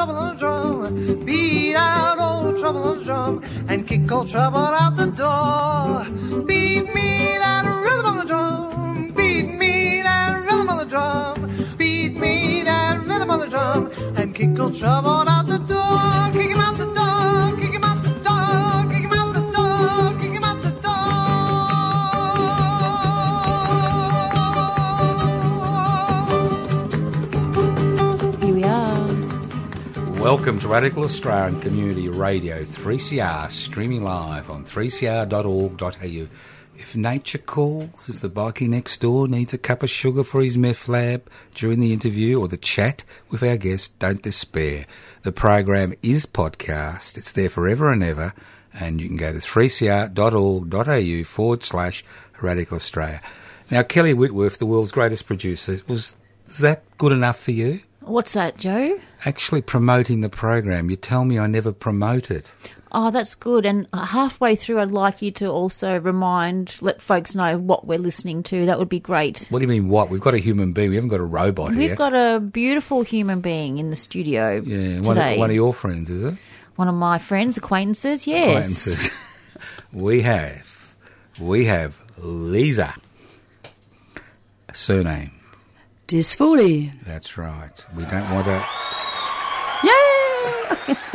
trouble on the drum. Beat out old trouble on the drum. And kick old trouble out the door. Beat me that rhythm on the drum. Beat me that rhythm on the drum. Beat me that rhythm on the drum. And kick old trouble out the door. Kick him out the door. Welcome to Radical Australian Community Radio 3CR, streaming live on 3cr.org.au. If nature calls, if the bikie next door needs a cup of sugar for his meth lab during the interview or the chat with our guest, don't despair. The program is podcast. It's there forever and ever, and you can go to 3cr.org.au forward slash Radical Australia. Now, Kelly Whitworth, the world's greatest producer, was that good enough for you? What's that, Joe? Actually promoting the program. You tell me I never promote it. Oh, that's good. And halfway through, I'd like you to also remind, let folks know what we're listening to. That would be great. What do you mean, what? We've got a human being. We haven't got a robot We've here. got a beautiful human being in the studio yeah, one of, one of your friends, is it? One of my friends, acquaintances, yes. Acquaintances. we have, we have Lisa. Surname. Disfoley. That's right. We don't want to. Yay!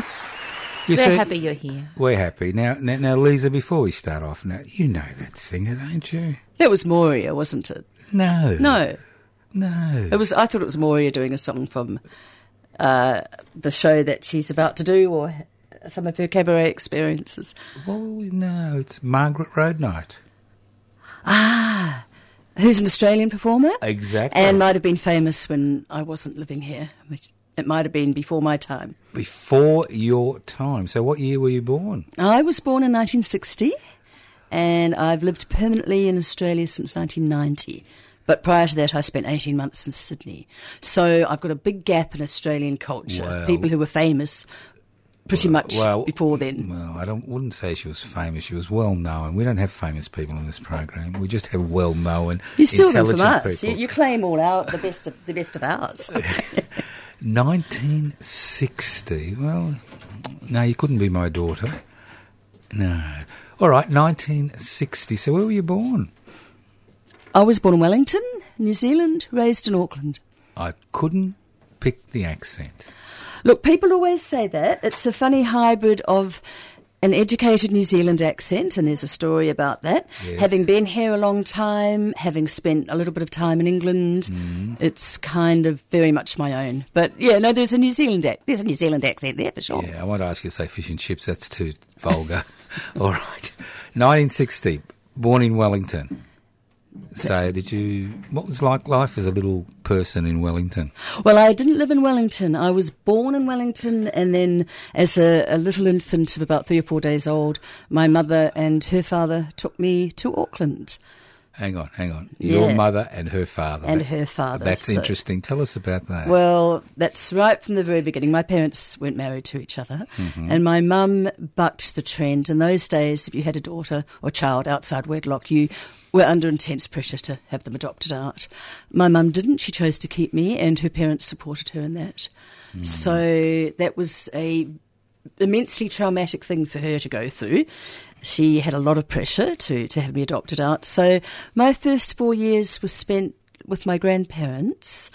You We're see, happy you're here. We're happy. Now, now, now, Lisa, before we start off, now, you know that singer, don't you? That was Moria, wasn't it? No. No, No. it was. I thought it was Moria doing a song from uh, the show that she's about to do, or some of her cabaret experiences. Well, no, it's Margaret Roadknight. Who's an Australian performer? Exactly. And might have been famous when I wasn't living here. Which it might have been before my time. Before your time. So, what year were you born? I was born in 1960, and I've lived permanently in Australia since 1990. But prior to that, I spent 18 months in Sydney. So I've got a big gap in Australian culture. Well- People who were famous pretty much Well, before then. Well, I don't wouldn't say she was famous. She was well known. We don't have famous people on this program. We just have well known, You steal them from us. You, you claim all out the best of the best of ours. 1960. Well, no, you couldn't be my daughter. No. All right, 1960. So, where were you born? I was born in Wellington, New Zealand, raised in Auckland. I couldn't pick the accent. Look, people always say that. It's a funny hybrid of an educated New Zealand accent, and there's a story about that. Yes. Having been here a long time, having spent a little bit of time in England, Mm-hmm. it's kind of very much my own. But yeah, no, there's a New Zealand ac- there's a New Zealand accent there for sure. Yeah, I won't ask you to say fish and chips. That's too vulgar. All right. 1960. Born in Wellington. So, did you? What was like life as a little person in Wellington? Well, I didn't live in Wellington. I was born in Wellington, and then as a, a little infant of about three or four days old, my mother and her father took me to Auckland. Hang on, hang on. Your Yeah. mother and her father. And her father, That's so- interesting. Tell us about that. Well, that's right from the very beginning. My parents weren't married to each other, Mm-hmm. and my mum bucked the trend. In those days, if you had a daughter or child outside wedlock, you were under intense pressure to have them adopted out. My mum didn't. She chose to keep me, and her parents supported her in that. Mm. So that was a immensely traumatic thing for her to go through. She had a lot of pressure to, to have me adopted out. So my first four years was spent with my grandparents,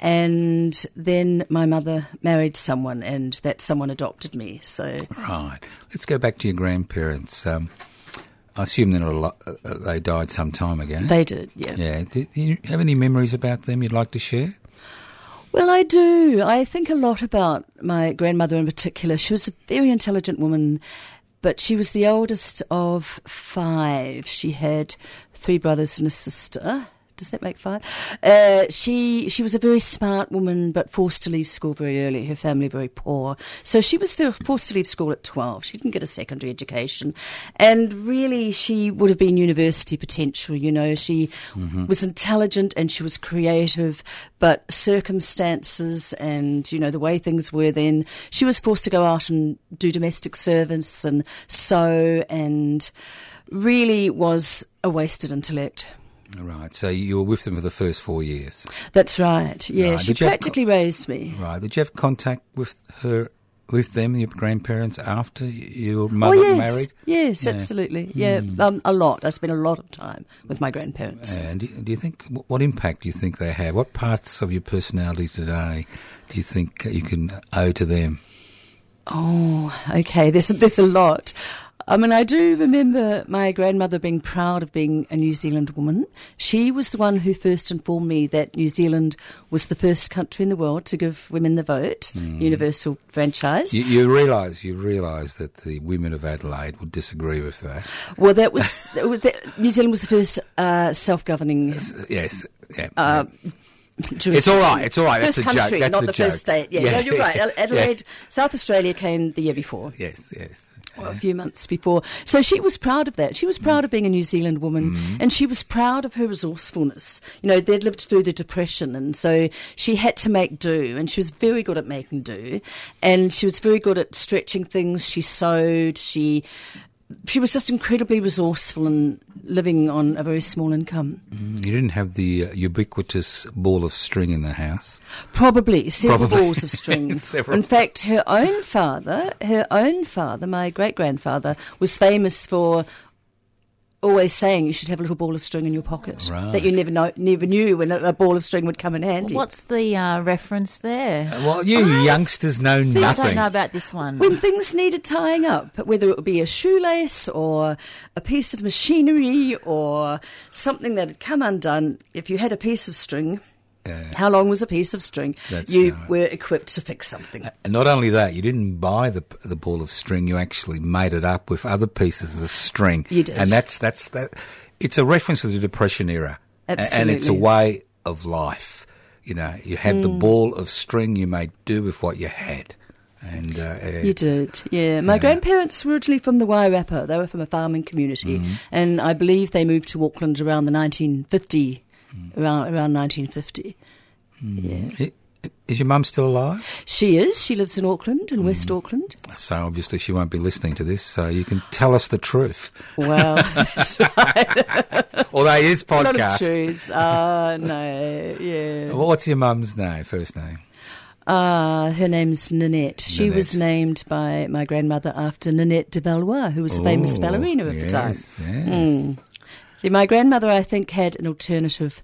and then my mother married someone, and that someone adopted me. So right. Let's go back to your grandparents. Um, I assume they're not a lot, uh, they died some time ago. They did, yeah. yeah. Do you have any memories about them you'd like to share? Well, I do. I think a lot about my grandmother in particular. She was a very intelligent woman, but she was the oldest of five. She had three brothers and a sister. Does that make five? Uh, she she was a very smart woman, but forced to leave school very early. Her family very poor, so she was forced to leave school at twelve. She didn't get a secondary education, and really she would have been university potential. You know, she was intelligent and she was creative, but circumstances and you know the way things were then, she was forced to go out and do domestic service and sew, and really was a wasted intellect. Right. So you were with them for the first four years. That's right. Yeah, Right. she Did practically raised me. Right. Did you have contact with her, with them, your grandparents, after your mother oh yes, married? yes, Yeah. Hmm. absolutely. Yeah, um, a lot. I spent a lot of time with my grandparents. And do do you think what impact do you think they have? What parts of your personality today do you think you can owe to them? Oh, okay. There's there's a lot. I mean, I do remember my grandmother being proud of being a New Zealand woman. She was the one who first informed me that New Zealand was the first country in the world to give women the vote, universal franchise. You, you realise you realise that the women of Adelaide would disagree with that. Well, that was, that New Zealand was the first uh, self-governing Yes. Yeah. Uh, It's all right, it's all right, that's First a joke, country, that's not the joke. first state. Yeah, Yeah. no, you're right. Yeah. Adelaide, South Australia came the year before. yes. Yes. Or a few months before. So she was proud of that. She was proud of being a New Zealand woman mm-hmm. and she was proud of her resourcefulness. You know, they'd lived through the Depression and so she had to make do and she was very good at making do and she was very good at stretching things. She sewed, she she was just incredibly resourceful and living on a very small income. You didn't have the uh, ubiquitous ball of string in the house. Probably several Probably. balls of string. In fact, her own father, her own father, my great grandfather, was famous for always saying you should have a little ball of string in your pocket that you never know, never knew when a, a ball of string would come in handy. What's the uh, reference there? Well, you youngsters know nothing. I don't know about this one. when things needed tying up, whether it would be a shoelace or a piece of machinery or something that had come undone, if you had a piece of string, how long was a piece of string? You right. were equipped to fix something. And not only that, you didn't buy the the ball of string. You actually made it up with other pieces of string. You did. and that's that's that. It's a reference to the Depression era, A- and it's a way of life. You know, you had Hmm. the ball of string. You made do with what you had, and uh, uh, You did, yeah. My grandparents were originally from the Wairarapa. They were from a farming community, and I believe they moved to Auckland around the 1950, around around 1950. Yeah, I- Is your mum still alive? she is. She lives in Auckland, in West Auckland. So obviously she won't be listening to this. So you can tell us the truth. Well, that's right. Although it is a lot of podcast. truths. Uh, no, yeah. Well, What's your mum's name? First name? Uh, her name's Nanette. She was named by my grandmother after Ninette de Valois, who was a famous ballerina of the time. yes, Yes. See, my grandmother, I think, had an alternative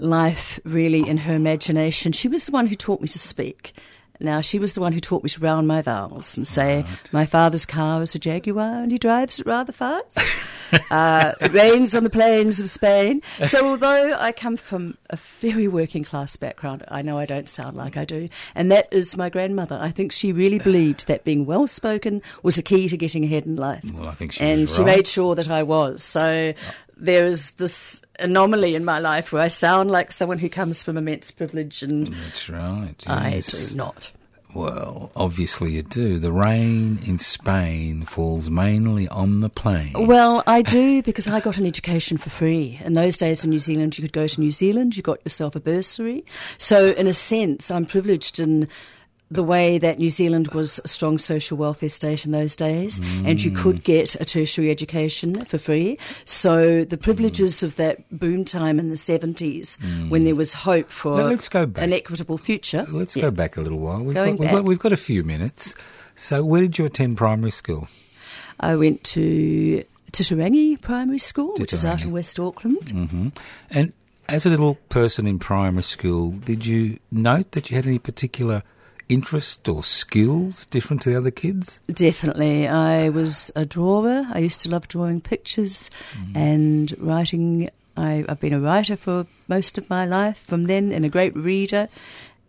life really in her imagination. She was the one who taught me to speak. Now, she was the one who taught me to round my vowels and say, My father's car is a Jaguar and he drives it rather fast. uh, it rains on the plains of Spain. So, although I come from a very working class background, I know I don't sound like I do. And that is my grandmother. I think she really believed that being well spoken was a key to getting ahead in life. Well, I think she and she right. made sure that I was. So there is this anomaly in my life where I sound like someone who comes from immense privilege, and That's right. I do not. Well, obviously you do. The rain in Spain falls mainly on the plain. Well, I do because I got an education for free. In those days in New Zealand, you could go to New Zealand, you got yourself a bursary. So, in a sense, I'm privileged in the way that New Zealand was a strong social welfare state in those days, and you could mm. get a tertiary education for free. So, the mm. privileges of that boom time in the 70s, when there mm. was hope for Now, let's go back. an equitable future. Let's Yeah. go back a little while. We've Going got, we've, got, we've got a few minutes. So, where did you attend primary school? I went to Titirangi Primary School, which is out in West Auckland. hmm And as a little person in primary school, did you note that you had any particular interest or skills different to the other kids? Definitely. I was a drawer. I used to love drawing pictures and writing. I, I've been a writer for most of my life from then and a great reader.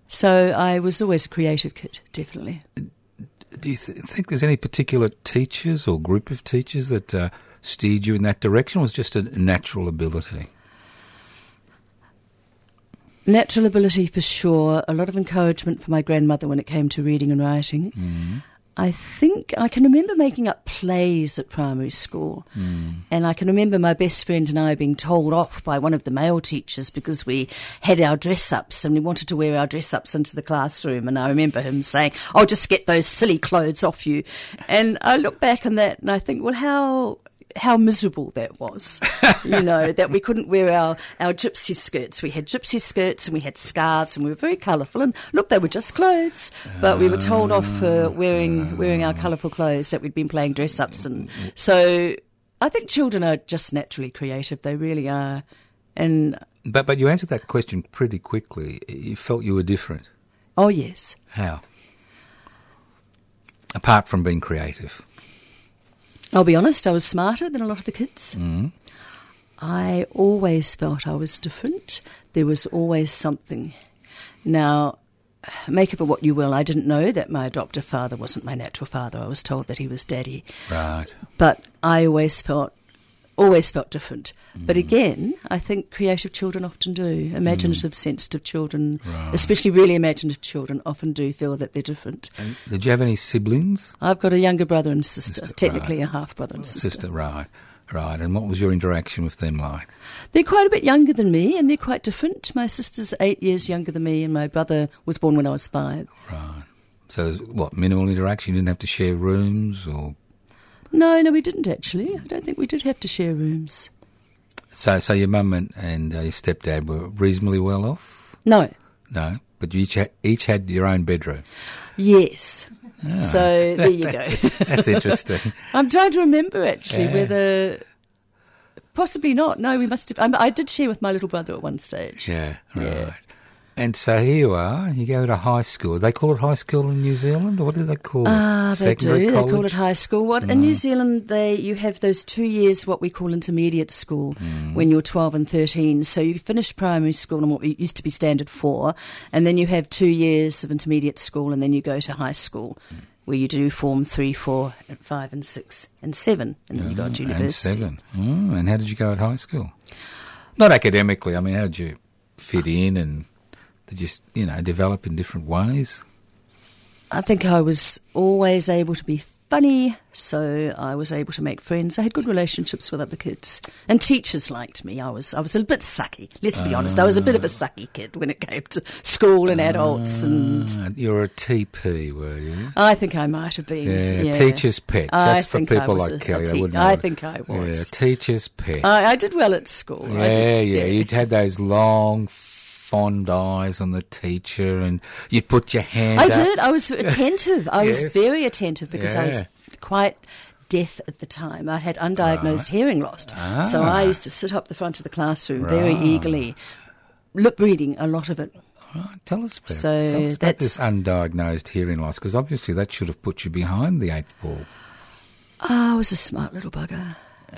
So I was always a creative kid, definitely. Do you th- think there's any particular teachers or group of teachers that uh, steered you in that direction, or was it just a natural ability? Natural ability for sure, a lot of encouragement from my grandmother when it came to reading and writing. Mm. I think I can remember making up plays at primary school. Mm. And I can remember my best friend and I being told off by one of the male teachers because we had our dress ups and we wanted to wear our dress ups into the classroom. And I remember him saying, Oh, just get those silly clothes off you. And I look back on that and I think, well, how. How miserable that was, you know, that we couldn't wear our, our gypsy skirts. We had gypsy skirts and we had scarves and we were very colourful. And look, they were just clothes, but we were told off for ah, wearing wearing our colourful clothes that we'd been playing dress ups. And mm, mm, mm. so I think children are just naturally creative. They really are. And But but you answered that question pretty quickly. You felt you were different. oh, yes. How? Apart from being creative. I'll be honest, I was smarter than a lot of the kids. Mm. I always felt I was different. There was always something. Now, make of it what you will. I didn't know that my adoptive father wasn't my natural father. I was told that he was daddy. Right. But I always felt always felt different. But mm. again, I think creative children often do. Imaginative, mm. sensitive children, especially really imaginative children, often do feel that they're different. And did you have any siblings? I've got a younger brother and sister, Sister, technically right. a half brother and sister. Sister, right. Right. And what was your interaction with them like? They're quite a bit younger than me and they're quite different. My sister's eight years younger than me and my brother was born when I was five. Right. So, what, minimal interaction? You didn't have to share rooms or. No, no, we didn't actually. I don't think we did have to share rooms. So, so your mum and, and uh, your stepdad were reasonably well off? No. No. But you each had, each had your own bedroom. Yes. So there you go. That's interesting. I'm trying to remember actually Yeah. whether. Possibly not. No, we must have. I, I did share with my little brother at one stage. Yeah, right. Yeah. And so here you are. You go to high school. They call it high school in New Zealand, what do they call it? Ah, they do. college. They call it high school. What in mm. New Zealand, they you have those two years what we call intermediate school mm. when you're 12 and 13. So you finish primary school and what used to be standard four, and then you have two years of intermediate school, and then you go to high school. Mm. Where you do form three, four, and five, and six, and seven, and then you go to university. and seven. Oh, and how did you go at high school? Not academically. I mean, how did you fit in, and did you, you know, develop in different ways? I think I was always able to be funny, so I was able to make friends. I had good relationships with other kids, and teachers liked me. I was I was a bit sucky. Let's be honest, I was a bit of a sucky kid when it came to school and adults, and Uh, you're a TP, were you? I think I might have been. Yeah, Yeah, teacher's pet. Just I for people like a- Kelly, a they te- wouldn't. I think I was. Yeah, teacher's pet. I, I did well at school. I yeah, yeah. You'd had those long, fond eyes on the teacher, and you'd put your hand. I up. did. I was attentive. I was very attentive because I was quite deaf at the time. I had undiagnosed hearing loss. So Ah. I used to sit up the front of the classroom very eagerly, lip reading a lot of it. Right, tell us about, So tell us about this undiagnosed hearing loss, because obviously that should have put you behind the eighth ball. Oh, I was a smart little bugger.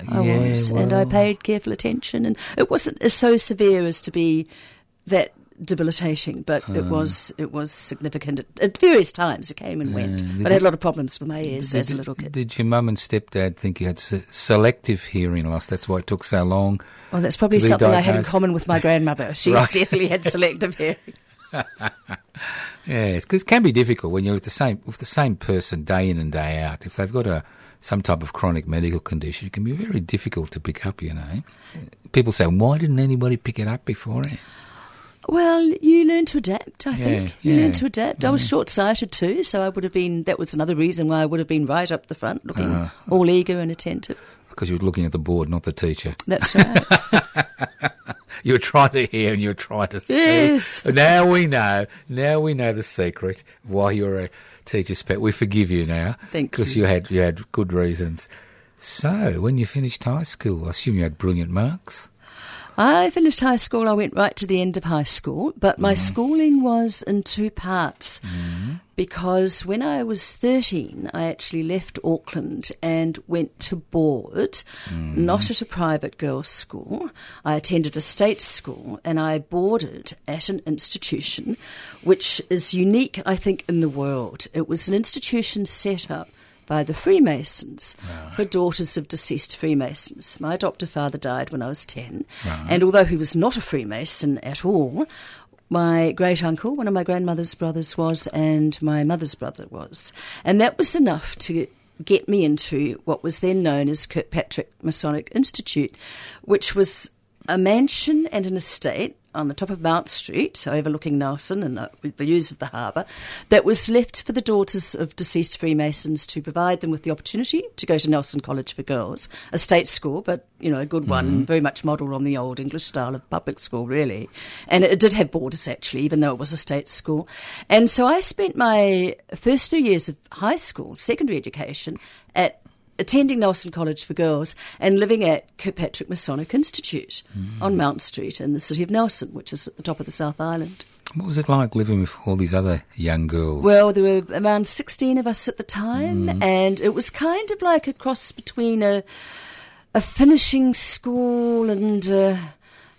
I Yeah, was. And I paid careful attention. And it wasn't as so severe as to be that debilitating, but it ah. was it was significant at, at various times. It came and went. But I had a lot of problems with my ears as a little kid. Did your mum and stepdad think you had se- selective hearing loss? That's why it took so long. Well, that's probably something I had in common with my grandmother. She Right. definitely had selective hearing. Yes, because it can be difficult when you're with the same with the same person day in and day out. If they've got a some type of chronic medical condition, it can be very difficult to pick up. You know, people say, "Why didn't anybody pick it up before?" Well, you learn to adapt, I think. You yeah. learn to adapt. I was short sighted too, so I would have been, that was another reason why I would have been right up the front, looking Uh-huh. all eager and attentive. Because you were looking at the board, not the teacher. That's right. You were trying to hear and you were trying to see. Yes. Now we know. Now we know the secret of why you're a teacher's pet. We forgive you now. Thank Because you. you had you had good reasons. So, when you finished high school, I assume you had brilliant marks. I finished high school. I went right to the end of high school, but my schooling was in two parts. Mm-hmm. Because when I was 13, I actually left Auckland and went to board, mm-hmm. not at a private girls' school. I attended a state school and I boarded at an institution which is unique, I think, in the world. It was an institution set up by the Freemasons for daughters of deceased Freemasons. My adoptive father died when I was 10, and although he was not a Freemason at all, my great uncle, one of my grandmother's brothers, was, and my mother's brother was. And that was enough to get me into what was then known as Kirkpatrick Masonic Institute, which was a mansion and an estate on the top of Mount Street, overlooking Nelson and uh, the views of the harbour, that was left for the daughters of deceased Freemasons to provide them with the opportunity to go to Nelson College for Girls, a state school, but you know a good one, very much modelled on the old English style of public school, really. And it did have borders actually, even though it was a state school. And so I spent my first three years of high school, secondary education, at attending Nelson College for Girls and living at Kirkpatrick Masonic Institute on hmm. Mount Street in the city of Nelson, which is at the top of the South Island. What was it like living with all these other young girls? Well, there were around 16 of us at the time, hmm. and it was kind of like a cross between a, a finishing school and a,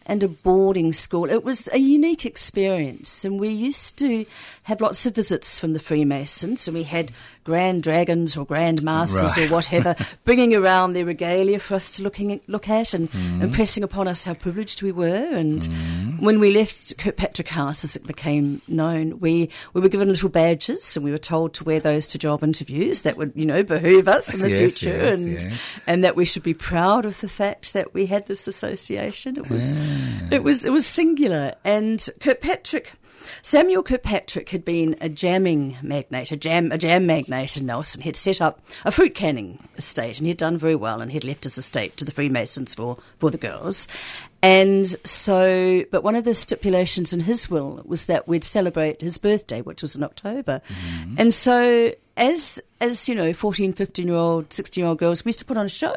and a boarding school. It was a unique experience, and we used to have lots of visits from the Freemasons, and we had grand dragons or grand masters Right. or whatever bringing around their regalia for us to looking look at and mm. impressing upon us how privileged we were. And mm. when we left Kirkpatrick House, as it became known, we, we were given little badges and we were told to wear those to job interviews. That would, you know, behoove us in the Yes, future yes, and, yes. and that we should be proud of the fact that we had this association. It was, it was, it was singular. And Kirkpatrick, Samuel Kirkpatrick had been a jamming magnate, a jam, a jam magnate in Nelson. He'd set up a fruit canning estate and he'd done very well and he'd left his estate to the Freemasons for, for the girls. And so, but one of the stipulations in his will was that we'd celebrate his birthday, which was in October. Mm-hmm. And so, as as you know, 14, 15 year old, 16 year old girls, we used to put on a show.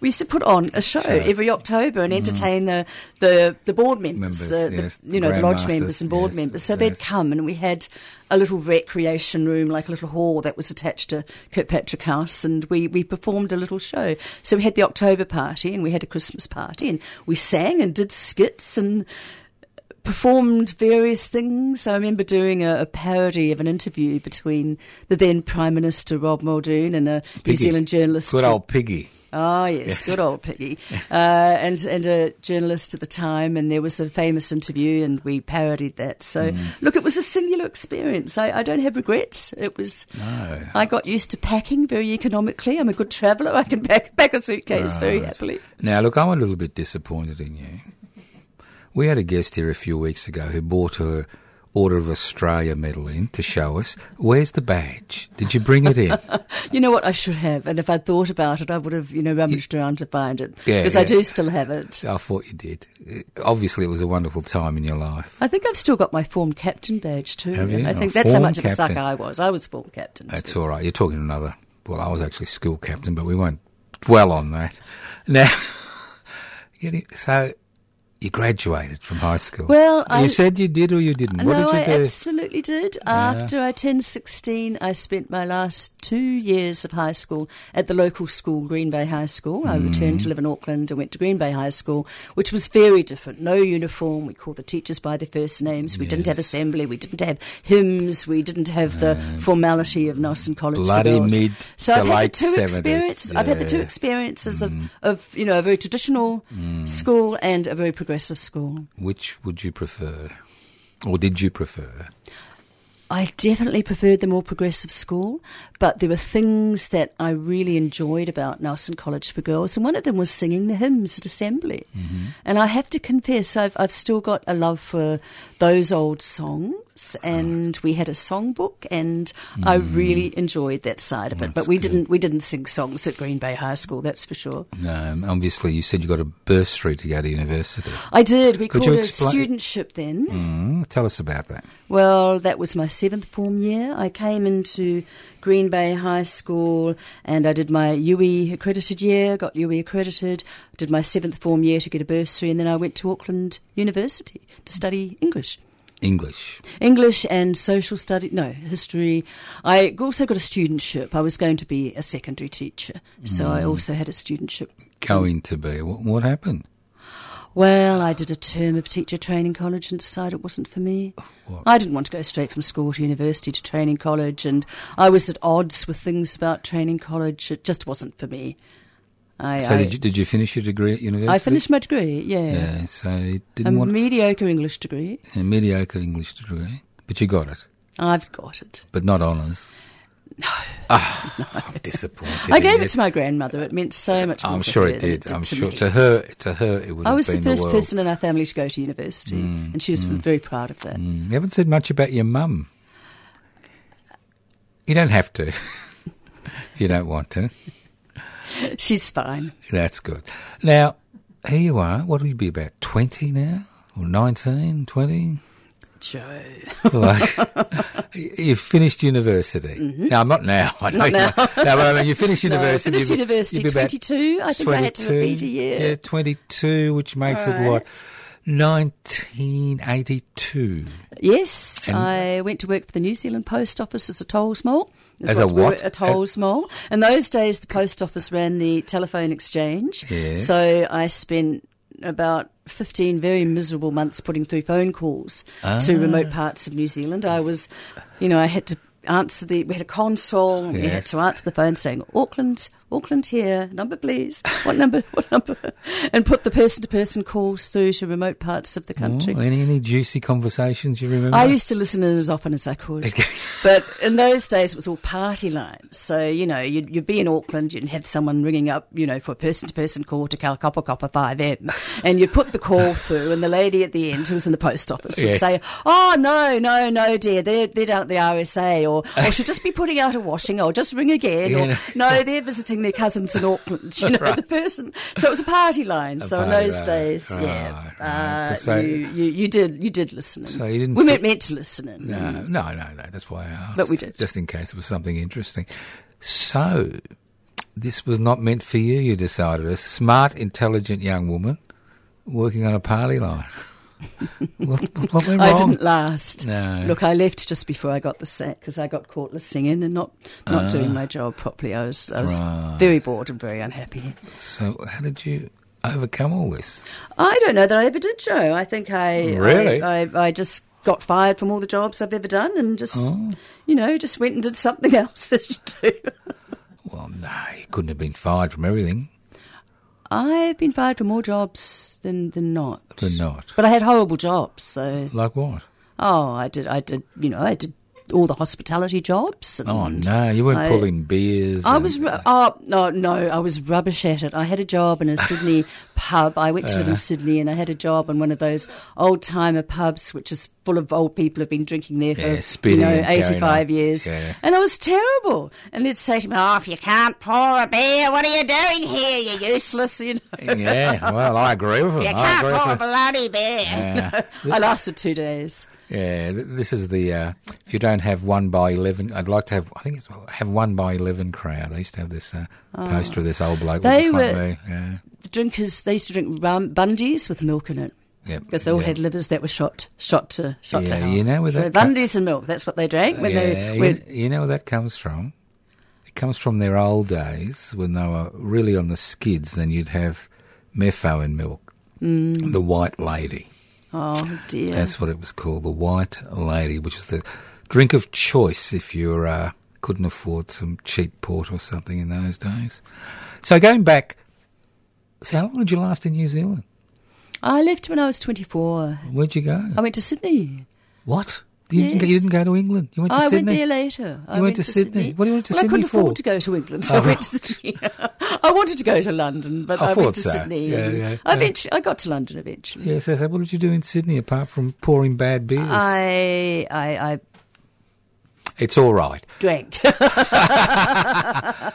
We used to put on a show every October and mm-hmm. entertain the, the, the board members, Members, the, yes, the you know the lodge members and board yes, members. So yes. they'd come and we had a little recreation room, like a little hall that was attached to Kirkpatrick House, and we, we performed a little show. So we had the October party and we had a Christmas party, and we sang and did skits and performed various things. I remember doing a, a parody of an interview between the then Prime Minister Rob Muldoon and a New Zealand journalist. Good old Piggy. Oh yes, good old Piggy, uh, and and a journalist at the time, and there was a famous interview, and we parodied that. So look, it was a singular experience. I, I don't have regrets. It was. No. I got used to packing very economically. I'm a good traveller. I can pack pack a suitcase very happily. Now, look, I'm a little bit disappointed in you. We had a guest here a few weeks ago who brought her Order of Australia medal in to show us. Where's the badge? Did you bring it in? You know what I should have, and if I'd thought about it, I would have you know rummaged around to find it Yeah, because I do still have it. I thought you did. Uh, obviously, it was a wonderful time in your life. I think I've still got my form captain badge too. Have you? I Oh, think that's how much of a sucker. I was. I was form captain. That's too. all right. You're talking another. Well, I was actually school captain, but we won't dwell on that. Now, so you graduated from high school. Well, you I- said you did or you didn't. What no, did you I do? absolutely did. After I turned 16, I spent my last two years of high school at the local school, Green Bay High School. I returned to mm. live in Auckland and went to Green Bay High School, which was very different. No uniform. We called the teachers by their first names. We didn't have assembly. We didn't have hymns. We didn't have the formality of Nelson College. for Bloody mid So I've had the two 70s, experiences. I've had the two yeah. experiences of, mm. of, you know, a very traditional mm. school and a very progressive school. Which would you prefer? Or did you prefer? I definitely preferred the more progressive school, but there were things that I really enjoyed about Nelson College for Girls, and one of them was singing the hymns at assembly. Mm-hmm. And I have to confess, I've, I've still got a love for those old songs. And we had a songbook, and I Mm. really enjoyed that side of it. but we didn't we didn't sing songs at Green Bay High School, that's for sure. No, and obviously you said you got a bursary to go to university. I did. We Could called it a studentship then. Mm, tell us about that. Well, that was my seventh form year. I came into Green Bay High School and I did my UE accredited year, got UE accredited, did my seventh form year to get a bursary, and then I went to Auckland University to study English. English. English and social study, no, history. I also got a studentship. I was going to be a secondary teacher, so I mm. also had a studentship. Going to be. What, what happened? Well, I did a term of teacher training college and decided it wasn't for me. I didn't want to go straight from school to university to training college, and I was at odds with things about training college. It just wasn't for me. I, So I, did you, did you finish your degree at university? I finished my degree, yeah. Yeah, so you didn't want mediocre English degree. a mediocre English degree, but you got it, I've got it. but not honours. No. Ah, I'm disappointed. I gave you. it to my grandmother. It meant so much more I'm sure it than did. I'm to sure me. to her, to her, it would I was the first world. person in our family to go to university, and she was very proud of that. Mm, You haven't said much about your mum. You don't have to, if you don't want to. She's fine. That's good. Now, here you are. What will you be about? 20 now? Or 19, 20? Joe. Right. You've finished university. Now, I'm not now. I know Mm-hmm. Not you- No, but I mean, you finished No, I university. finished university you'll be 22. I think I had to 22. repeat a year. Yeah, 22, which makes it what? 1982. Yes, And- I went to work for the New Zealand Post Office as a tolls mole. Is As a we were, what? A tolls mole. In those days, the post office ran the telephone exchange. Yes. So I spent about 15 very miserable months putting through phone calls Ah. to remote parts of New Zealand. I was, you know, I had to answer the, we had a console, and we had Yes. to answer the phone saying, Auckland, Auckland here, number please, what number, what number, and put the person to person calls through to remote parts of the oh, country. Oh, any, any juicy conversations you remember? I used to listen in as often as I could. but in those days, it was all party lines. So, you know, you'd, you'd be in Auckland, you'd have someone ringing up, you know, for a person to person call to Calcopper Copper 5M. And you'd put the call through, and the lady at the end, who was in the post office, would Yes. say, Oh, no, no, no, dear, they're, they're down at the RSA, or, or she'll just be putting out a washing, or just ring again, Yeah. or no, they're visiting their cousins in Auckland, you know, the person. So it was a party line. so in those line. days, Right, yeah, right. uh, So- you, you, you did, you did listen in. So you didn't we weren't meant to listen in. No, no, no, no. That's why I asked. But we did. Just in case it was something interesting. So, this was not meant for you, you decided. A smart, intelligent young woman working on a party line. What, what, went I didn't last. No. Look, I left just before I got the sack because I got caught singing and not not ah. doing my job properly. I was I was. Right. very bored and very unhappy. So, how did you overcome all this? I don't know that I ever did, Joe. I think I Really? I, I, I just got fired from all the jobs I've ever done and just Oh. you know just went and did something else as you do. Well, no, you couldn't have been fired from everything. I've been fired from more jobs than than not. Than not. But I had horrible jobs, so Like what? oh, I did I did you know I did all the hospitality jobs. Oh, no, you weren't I- pulling beers. I and- was oh no no I was rubbish at it. I had a job in a Sydney pub. I went to Uh. live in Sydney and I had a job in one of those old timer pubs, which is full of old people who've been drinking there for Yeah, you know eighty five years. Yeah. And I was terrible. And they'd say to me, "Oh, if you can't pour a beer, what are you doing here? You're useless." You know, yeah, well, I agree with him. you I can't pour a bloody beer. Yeah. I lasted two days. Yeah, this is the uh, if you don't have one by eleven, I'd like to have. I think it's have one by eleven crowd. They used to have this uh, poster of this old bloke. Oh. They like were- Yeah, The drinkers they used to drink rum, bundies with milk in it. Yep, Because they all yeah. had livers that were shot, shot to, shot to hell. you know where so that co- Bundy's and milk. That's what they drank when yeah. they you, you know where that comes from? It comes from their old days when they were really on the skids. Then you'd have metho in milk, Mm. the White Lady. Oh dear. That's what it was called, the White Lady, which was the drink of choice if you uh, couldn't afford some cheap port or something in those days. So going back, so how long did you last in New Zealand? I left when I was 24. Where'd you go? I went to Sydney. What? You, didn't, go- you didn't go to England. You went to I Sydney. went there later. I You went went to Sydney. What do you went to well, Sydney I couldn't for? afford to go to England, so Oh, I went to Sydney. I wanted to go to London, but I I, went to so. Sydney. Yeah, yeah, I, yeah. eventually, I got to London eventually. Yes, yes. What did you do in Sydney apart from pouring bad beers? I, I, I it's all right. drank. I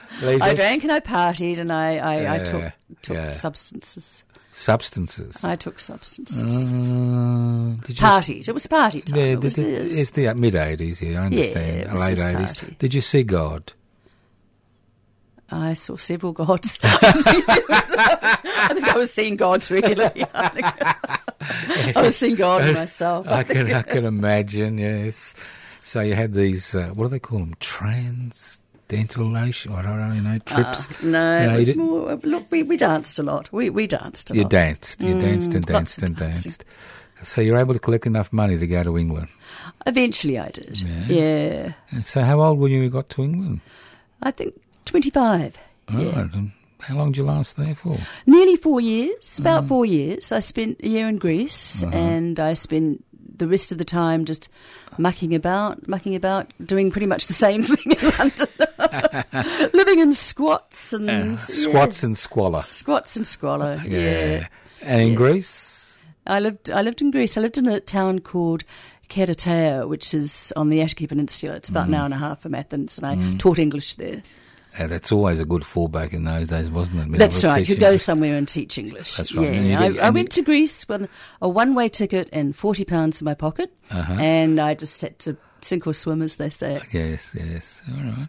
drank and I partied and I, I, I took, took yeah. substances. Substances. I took substances. Uh, did you Parties. It was party time. Yeah, it was the- the- it was- it's the mid eighties. Yeah, I understand. it was- Late it eighties. party. Did you see God? I saw several gods. I think I was seeing gods regularly. I, I was seeing God myself. I can, I can imagine. Yes. So you had these. Uh, what do they call them? Transdentalation. I don't really know. Trips. Uh, no, You it was more. Look, we, we danced a lot. We we danced a lot. You lot. danced. You danced and Mm, danced and dancing. danced. So you're able to collect enough money to go to England. Eventually, I did. Yeah. Yeah, And so how old were you when you got to England? I think twenty-five. All yeah. right. And how long did you last there for? Nearly four years. Mm. About four years. I spent a year in Greece, Uh-huh. and I spent the rest of the time just mucking about, mucking about, doing pretty much the same thing in London, living in squats and yeah, Squats and squalor. squats and squalor. yeah. And in Greece? I lived I lived in Greece. I lived in a town called Keratea, which is on the Attiki Peninsula. It's about an mm. hour and a half from Athens, and I mm. taught English there. Uh, that's always a good fallback in those days, wasn't it? That's right. You go somewhere and teach English. That's right. Yeah, get- I, I went to Greece with a one-way ticket and forty pounds in my pocket, Uh-huh. and I just had to sink or swim, as they say. Yes, yes. All right.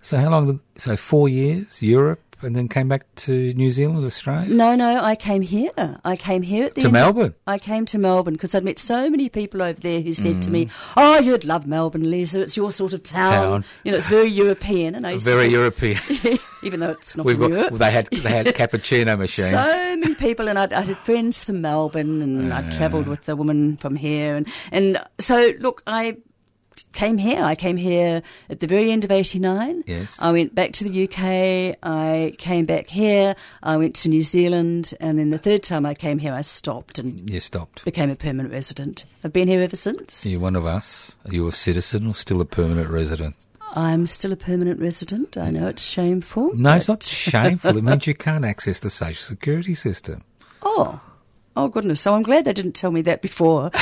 So how long? Did, so four years, Europe, and then came back to New Zealand, Australia, No, no, I came here. I came here at the to end of- Melbourne. I came to Melbourne because I'd met so many people over there who said to me, "Oh, you'd love Melbourne, Lisa. It's your sort of town. Mm. Town. You know, it's very European." And I used Very to, European. even though it's not We've got. Europe. Well, they had they had cappuccino machines. So many people, and I'd, I had friends from Melbourne, and I'd travelled with a woman from here, and and so look, I came here. I came here at the very end of '89. Yes. I went back to the UK. I came back here. I went to New Zealand, and then the third time I came here, I stopped and you stopped. became a permanent resident. I've been here ever since. You're one of us. Are you a citizen or still a permanent resident? I'm still a permanent resident. I know it's shameful. No, it's not shameful. it means you can't access the social security system. Oh. Oh goodness! So I'm glad they didn't tell me that before.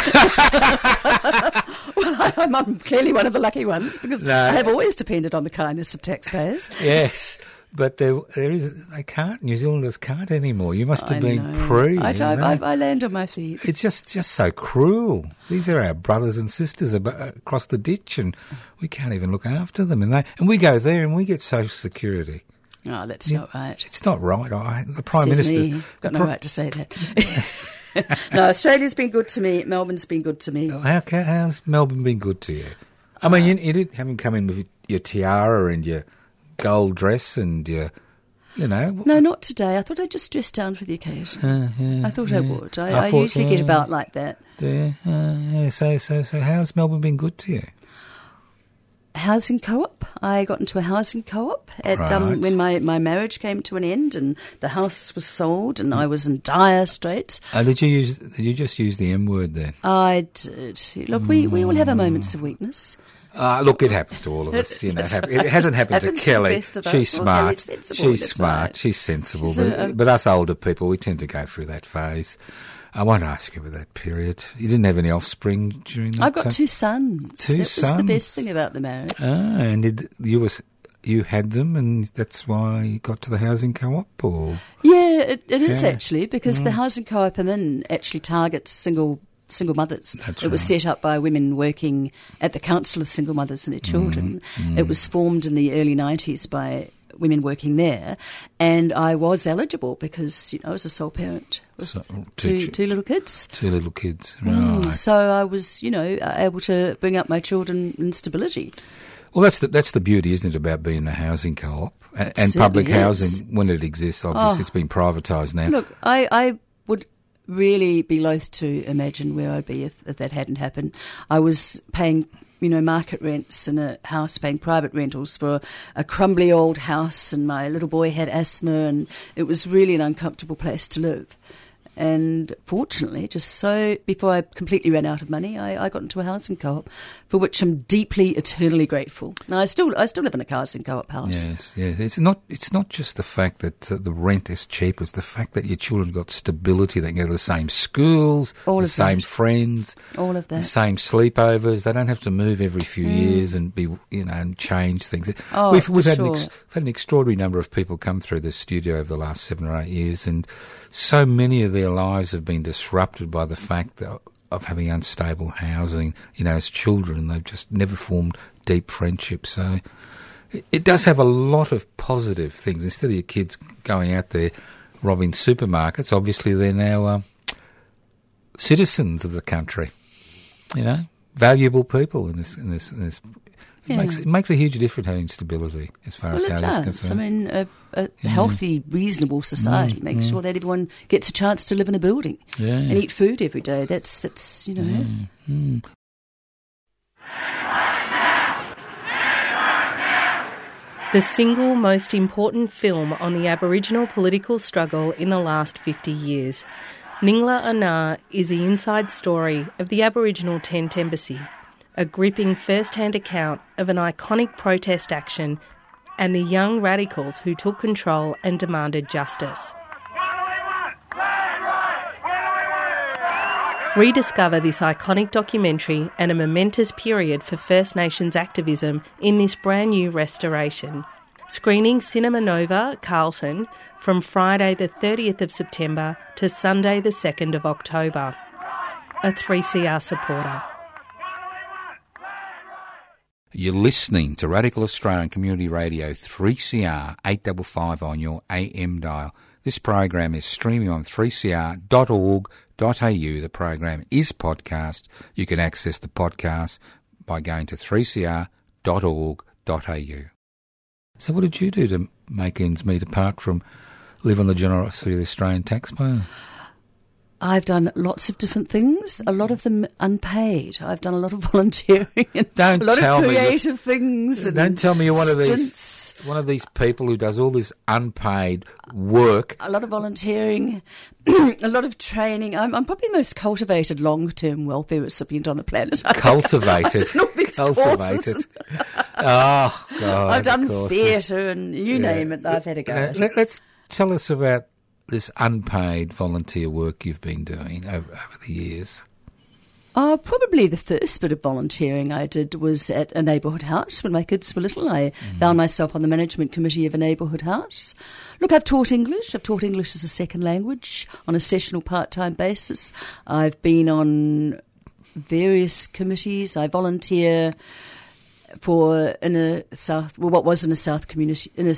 well, I, I'm, I'm clearly one of the lucky ones because No. I have always depended on the kindness of taxpayers. Yes, but there, there is. They can't. New Zealanders can't anymore. You must have I been know. pre. I, you know? I, I land on my feet. It's just just so cruel. These are our brothers and sisters across the ditch, and we can't even look after them. And they and we go there and we get social security. Oh, that's Yeah. not right. It's not right. I, the prime me. Got no pri- right to say that. no, Australia's been good to me. Melbourne's been good to me. How, how's Melbourne been good to you? I mean, you, you did haven't come in with your tiara and your gold dress and your, you know. No, not today. I thought I'd just dress down for the occasion. Uh, yeah, I thought I would. I, I I, thought, usually get about like that. Yeah, uh, yeah. So, so, so, how's Melbourne been good to you? Housing co-op. I got into a housing co-op at Right. um, when my, my marriage came to an end and the house was sold and I was in dire straits. Uh, did you use? Did you just use the M word there? I did. Look, we, we all have our moments of weakness. Uh, look, it happens to all of us. You know, right. it hasn't happened Happens to to Kelly. us. She's smart. Sensible, She's that's smart. right. She's sensible. She's but, a- a- but us older people, we tend to go through that phase. I won't ask you about that period. You didn't have any offspring during that time. I've got time? two sons. Two that was the best thing about the marriage. Ah, and did you was you had them, and that's why you got to the housing co-op, or Yeah, it, it is Yeah. actually because the housing co-op I'm in actually targets single single mothers. That's it was right. set up by women working at the Council of Single Mothers and Their Children. Mm, It was formed in the early 90s by women working there, and I was eligible because you know I was a sole parent with So, two, two little kids. two little kids? Mm, So I was, you know, able to bring up my children in stability. Well, that's the that's the beauty, isn't it, about being a housing co-op and, and public certainly housing when it exists. Obviously, Oh. it's been privatised now. Look, I, I would really be loath to imagine where I'd be if, if that hadn't happened. I was paying, you know, market rents in a house, paying private rentals for a crumbly old house, and my little boy had asthma, and it was really an uncomfortable place to live. And fortunately, just so before I completely ran out of money, I, I got into a housing co-op, for which I'm deeply, eternally grateful. Now, I still, I still live in a housing co-op house. Yes, yes. It's not. It's not just the fact that uh, the rent is cheap. It's the fact that your children got stability. They can go to the same schools, All the same that. friends, All of that, the same sleepovers. They don't have to move every few years and be, you know, and change things. Mm. Oh, we've for we've had, an sure. ex- we've had an extraordinary number of people come through the studio over the last seven or eight years, and so many of their lives have been disrupted by the fact that, of having unstable housing. You know, as children, they've just never formed deep friendships. So it, does have a lot of positive things. Instead of your kids going out there robbing supermarkets, obviously they're now um, citizens of the country. You know, valuable people in this in this in this. It makes it makes a huge difference having stability as far Well, as it housing is does. I mean, a, a mm. healthy, reasonable society mm. makes mm. sure that everyone gets a chance to live in a building Yeah. and eat food every day. That's that's you know. The single most important film on the Aboriginal political struggle in the last 50 years. Ningla A-Na is the inside story of the Aboriginal Tent Embassy, a gripping first hand account of an iconic protest action and the young radicals who took control and demanded justice. Rediscover this iconic documentary and a momentous period for First Nations activism in this brand new restoration. Screening Cinema Nova, Carlton, from Friday the 30th of September to Sunday the 2nd of October. A 3CR supporter. You're listening to Radical Australian Community Radio 3CR 855 on your AM dial. This program is streaming on 3cr.org.au. The program is podcast. You can access the podcast by going to 3cr.org.au. So, what did you do to make ends meet apart from live on the generosity of the Australian taxpayer? I've done lots of different things, a lot of them unpaid. I've done a lot of volunteering and Don't a lot tell of me creative things. And Don't tell me you're one of these one of these people who does all this unpaid work. A lot of volunteering, a lot of training. I'm, I'm probably the most cultivated long-term welfare recipient on the planet. Cultivated. I've done all these Cultivated. Oh God! I've done theatre and you Yeah. name it. I've had a go. Let, us tell us about this unpaid volunteer work you've been doing over, over the years. Uh, probably the first bit of volunteering I did was at a neighbourhood house when my kids were little. I found myself on the management committee of a neighbourhood house. Look, I've taught English. I've taught English as a second language on a sessional part time basis. I've been on various committees. I volunteer for Inner South, well, what was Inner South community, in a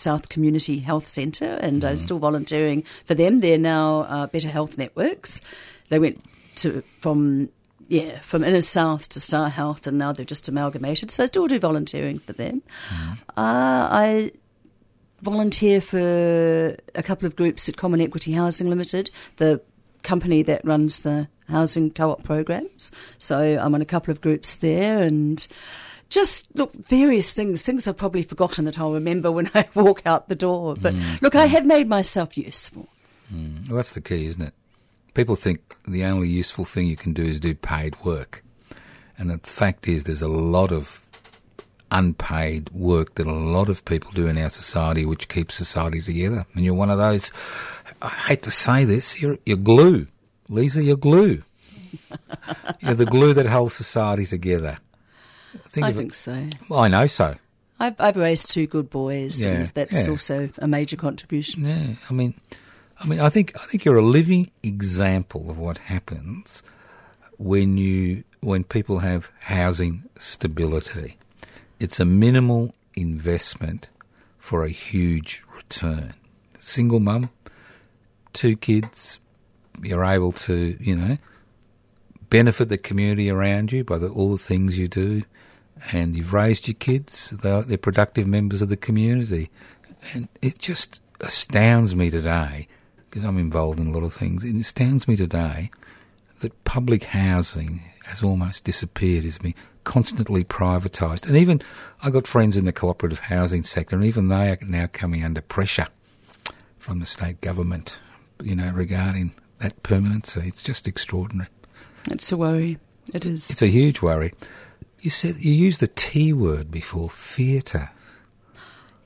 South Community Health Centre, and I'm still volunteering for them. They're now uh, Better Health Networks. They went to from yeah from inner south to Star Health, and now they've just amalgamated. So I still do volunteering for them. Uh, I volunteer for a couple of groups at Common Equity Housing Limited, the company that runs the housing co-op programs. So I'm on a couple of groups there and just look various things things I've probably forgotten that I'll remember when I walk out the door but mm, look I mm. have made myself useful mm. Well, that's the key, isn't it? People think the only useful thing you can do is do paid work. And the fact is, there's a lot of unpaid work that a lot of people do in our society which keeps society together. And you're one of those, I hate to say this, you're, you're glue. Lisa, you're glue. you're the glue that holds society together. Think I think it. so Well, I know so. I've, I've raised two good boys Yeah, and that's yeah. also a major contribution Yeah, I mean, I mean, I think I think you're a living example of what happens when you when people have housing stability. It's a minimal investment for a huge return. Single mum, two kids, you're able to, you know, benefit the community around you by the, all the things you do, and you've raised your kids. They're, they're productive members of the community, and it just astounds me today because I'm involved in a lot of things. It astounds me today that public housing has almost disappeared. It's been constantly privatised, and even I've got friends in the cooperative housing sector, and even they are now coming under pressure from the state government, you know, regarding that permanency. It's just extraordinary. It's a worry. It is. It's a huge worry. You said you used the T word before, theatre.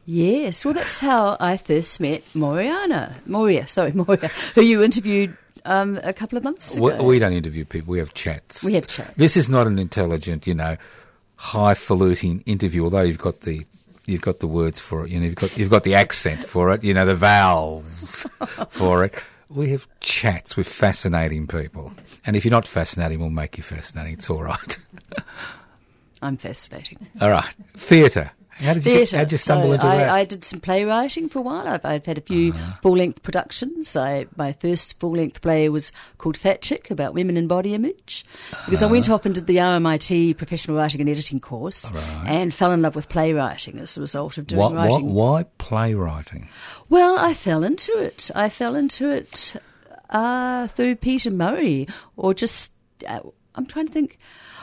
Yes, well, that's how I first met Moriana. Moria, sorry, Moria, who you interviewed um, a couple of months We, ago. we don't interview people, we have chats. We have chats. This is not an intelligent, you know, highfalutin interview, although you've got the you've got the words for it, you know, you've got you've got the accent for it, you know, the vowels for it. We have chats with fascinating people. And if you're not fascinating, we'll make you fascinating. It's all right. I'm fascinating. all right. Theatre. How did you get, Theatre. how'd you stumble so into I, that? Uh-huh. I did some playwriting for a while. I've, I've had a few full-length productions. I, my first full-length play was called Fat Chick, about women and body image. Because I Uh-huh. went off and did the RMIT professional writing and editing course and fell in love with playwriting as a result of doing What, what, writing. why playwriting? Well, I fell into it. I fell into it uh, through Peter Murray, or just uh, I'm trying to think.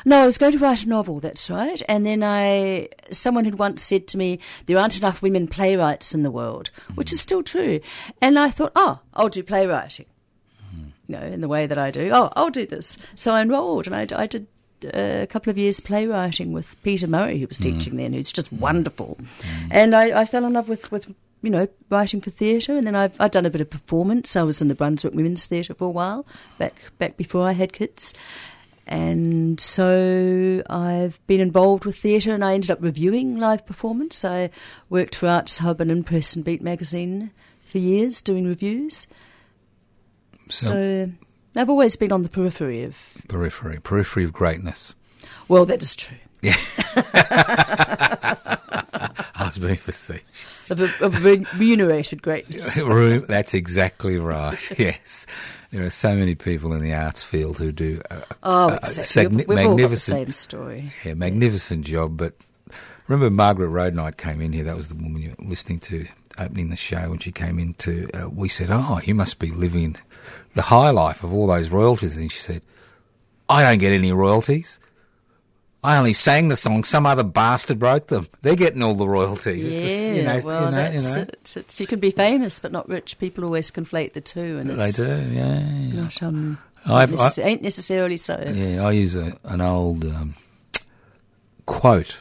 No, I was going to write a novel. That's right. And then I, someone had once said to me, "There aren't enough women playwrights in the world," which is still true. And I thought, "Oh, I'll do playwriting." You know, in the way that I do. Oh, I'll do this. So I enrolled, and I, I did a couple of years playwriting with Peter Murray, who was mm. teaching then, who's just mm. wonderful. Mm. And I, I fell in love with, with you know, writing for theatre, and then I've, I've done a bit of performance. I was in the Brunswick Women's Theatre for a while, back back before I had kids. And so I've been involved with theatre, and I ended up reviewing live performance. I worked for Arts Hub and In Press and Beat magazine for years doing reviews. So I've always been on the periphery of. periphery, periphery of greatness. Well, that is true. I was being facetious. Of, of remunerated greatness. That's exactly right. Yes, there are so many people in the arts field who do a, Oh, a exactly. sagni- We've, all got the magnificent, same story. yeah, magnificent job. But remember, Margaret Roadknight came in here. That was the woman you were listening to opening the show. When she came in, to uh, we said, "Oh, you must be living the high life of all those royalties." And she said, "I don't get any royalties." I only sang the song. Some other bastard wrote them. They're getting all the royalties. It's Yeah, the- you know, well, you know, that's you know. it. It's, you can be famous but not rich. People always conflate the two, and They do, yeah. yeah. not um, I've- ain't necessarily so. Yeah, I use a, an old um, quote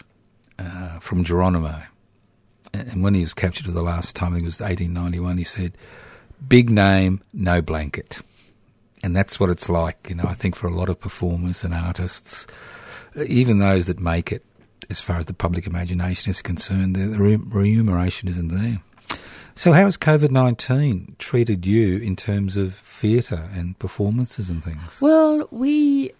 uh, from Geronimo. And when he was captured for the last time, I think it was 1891, he said, Big name, no blanket. And that's what it's like, you know, I think for a lot of performers and artists, even those that make it, as far as the public imagination is concerned, the, the re- remuneration isn't there. So, how has COVID 19 treated you in terms of theatre and performances and things? Well, we.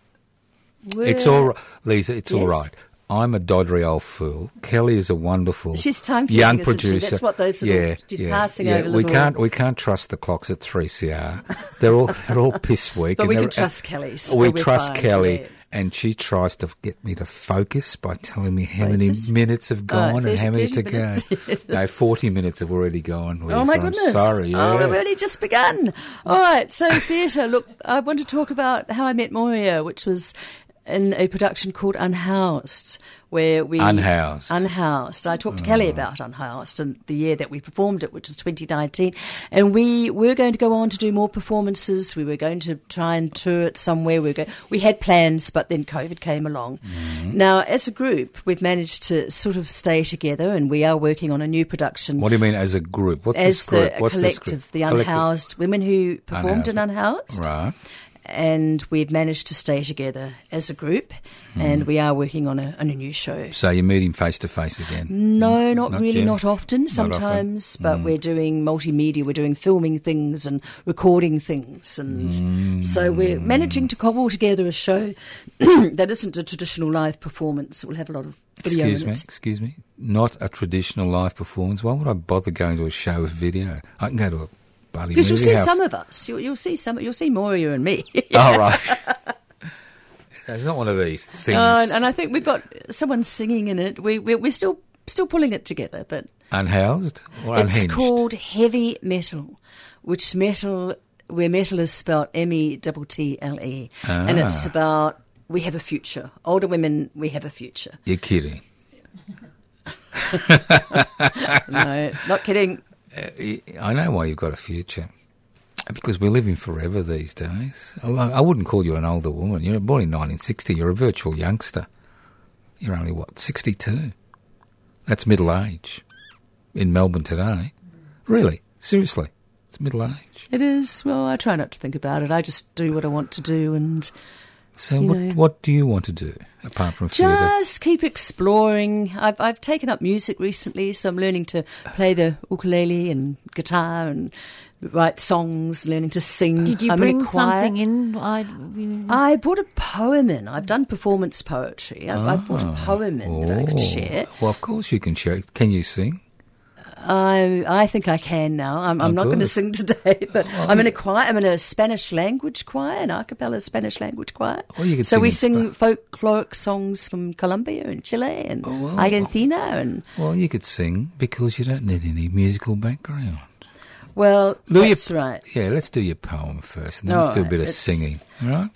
Were, It's all right, Lisa. It's all Yes. right. I'm a doddery old fool. Kelly is a wonderful She's timekeeping, young producer. That's what those yeah, yeah, passing yeah. over We can't we can't trust the clocks at three CR. They're all they're all piss weak. But we can trust Kelly's. We We're trust fine, Kelly, yes. and she tries to get me to focus by telling me how Focus? many minutes have gone and how many to 30 go. no, forty minutes have already gone. Lisa. Oh my I'm goodness! sorry. Oh, we've only just begun. All right, so theatre. Look, I want to talk about how I met Moria, which was in a production called Unhoused, where we Unhoused. Unhoused. I talked to Kelly about Unhoused and the year that we performed it, which was 2019, and we were going to go on to do more performances. We were going to try and tour it somewhere. We were we had plans, but then COVID came along. Mm-hmm. Now, as a group, we've managed to sort of stay together, and we are working on a new production What do you mean as a group? What's as this group? the What's this collective, group? the Collective. unhoused women who performed in Unhoused. Right. And we've managed to stay together as a group, Hmm. and we are working on a, on a new show. So you're meeting face to face again. No, not, Not really, yet. not often. Not often. Sometimes, but we're doing multimedia. We're doing filming things and recording things, and so we're managing to cobble together a show that isn't a traditional live performance. We'll have a lot of video Excuse me, excuse me. Not a traditional live performance. Why would I bother going to a show with video? I can go to a Because you'll see house. some of us. You'll, you'll see some. You'll see Moria and me. Oh right. so it's not one of these things. Uh, and, and I think we've got someone singing in it. We, we we're still still pulling it together, but Unhoused or it's unhinged? called heavy metal, which metal where metal is spelled M E T T L E, and it's Ah. about we have a future. Older women, we have a future. You're kidding. No, not kidding. Uh, I know why you've got a future. because we're living forever these days. I wouldn't call you an older woman. You're born in 1960. You're a virtual youngster. You're only, what, 62? That's middle age in Melbourne today. Really? Seriously? It's middle age. It is. Well, I try not to think about it. I just do what I want to do and So, You what, know. what do you want to do apart from theatre? just keep exploring. I've I've taken up music recently, so I'm learning to play the ukulele and guitar and write songs, learning to sing. Did you I'm bring choir. something in? I, you- I brought a poem in. I've done performance poetry. I, I brought a ah. poem in that I could Oh, share. Well, of course you can share. it. Can you sing? I I think I can now. I'm, I'm Oh, not going to sing today, but oh, I'm in a choir. I'm in a Spanish language choir, an a cappella Spanish language choir. Well, you could so sing we in sing folkloric songs from Colombia and Chile and Oh, well. Argentina and Well, you could sing because you don't need any musical background. well, your- that's right. Yeah, let's do your poem first, and then All let's do a bit of it's- singing. All right?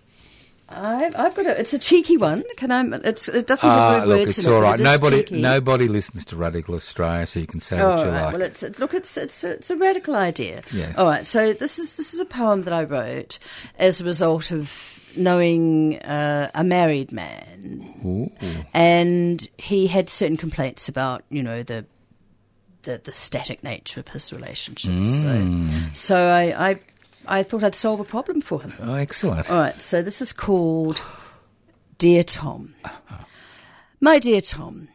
I've, I've got a. It's a cheeky one. Can I? It's, it doesn't have word look, words it's in it. all but right. it Nobody, cheeky. nobody listens to Radical Australia, so you can say All what you right. like. Well, it's look, it's it's it's a radical idea. Yeah. All right. So this is this is a poem that I wrote as a result of knowing uh, a married man, and he had certain complaints about you know the. The, the static nature of his relationships. So, so I, I I thought I'd solve a problem for him. oh, excellent. All right, so this is called Dear Tom. My dear Tom,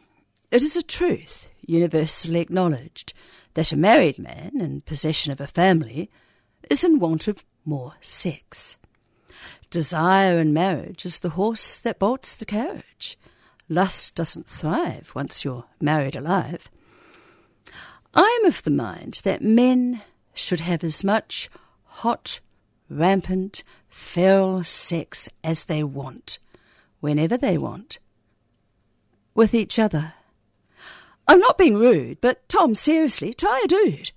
it is a truth universally acknowledged that a married man in possession of a family is in want of more sex. Desire in marriage is the horse that bolts the carriage. Lust doesn't thrive once you're married alive. I am of the mind that men should have as much hot, rampant, feral sex as they want, whenever they want, with each other. I'm not being rude, but Tom, seriously, try a dude.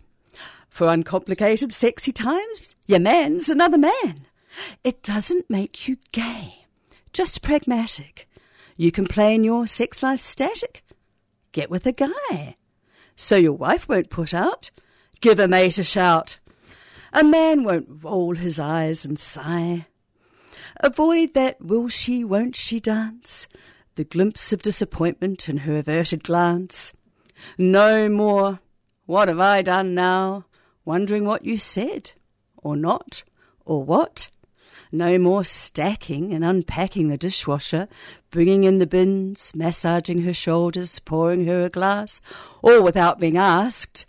For uncomplicated, sexy times, your man's another man. It doesn't make you gay, just pragmatic. You complain your sex life static? Get with a guy. So your wife won't put out? Give a mate a shout. A man won't roll his eyes and sigh. Avoid that will she, won't she dance, the glimpse of disappointment in her averted glance. No more, what have I done now, wondering what you said, or not, or what. No more stacking and unpacking the dishwasher, bringing in the bins, massaging her shoulders, pouring her a glass, all without being asked.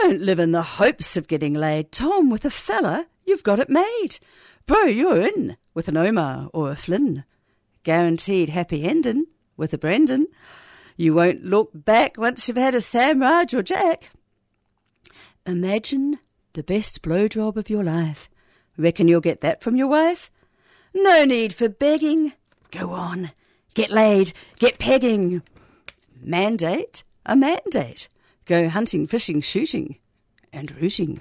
Don't live in the hopes of getting laid, Tom, with a fella. You've got it made. Bro, you're in with an Omar or a Flynn. Guaranteed happy ending with a Brendan. You won't look back once you've had a Sam Raj or Jack. Imagine the best blowjob of your life. Reckon you'll get that from your wife? No need for begging. Go on. Get laid. Get pegging. Mandate? A mandate. Go hunting, fishing, shooting, and rooting.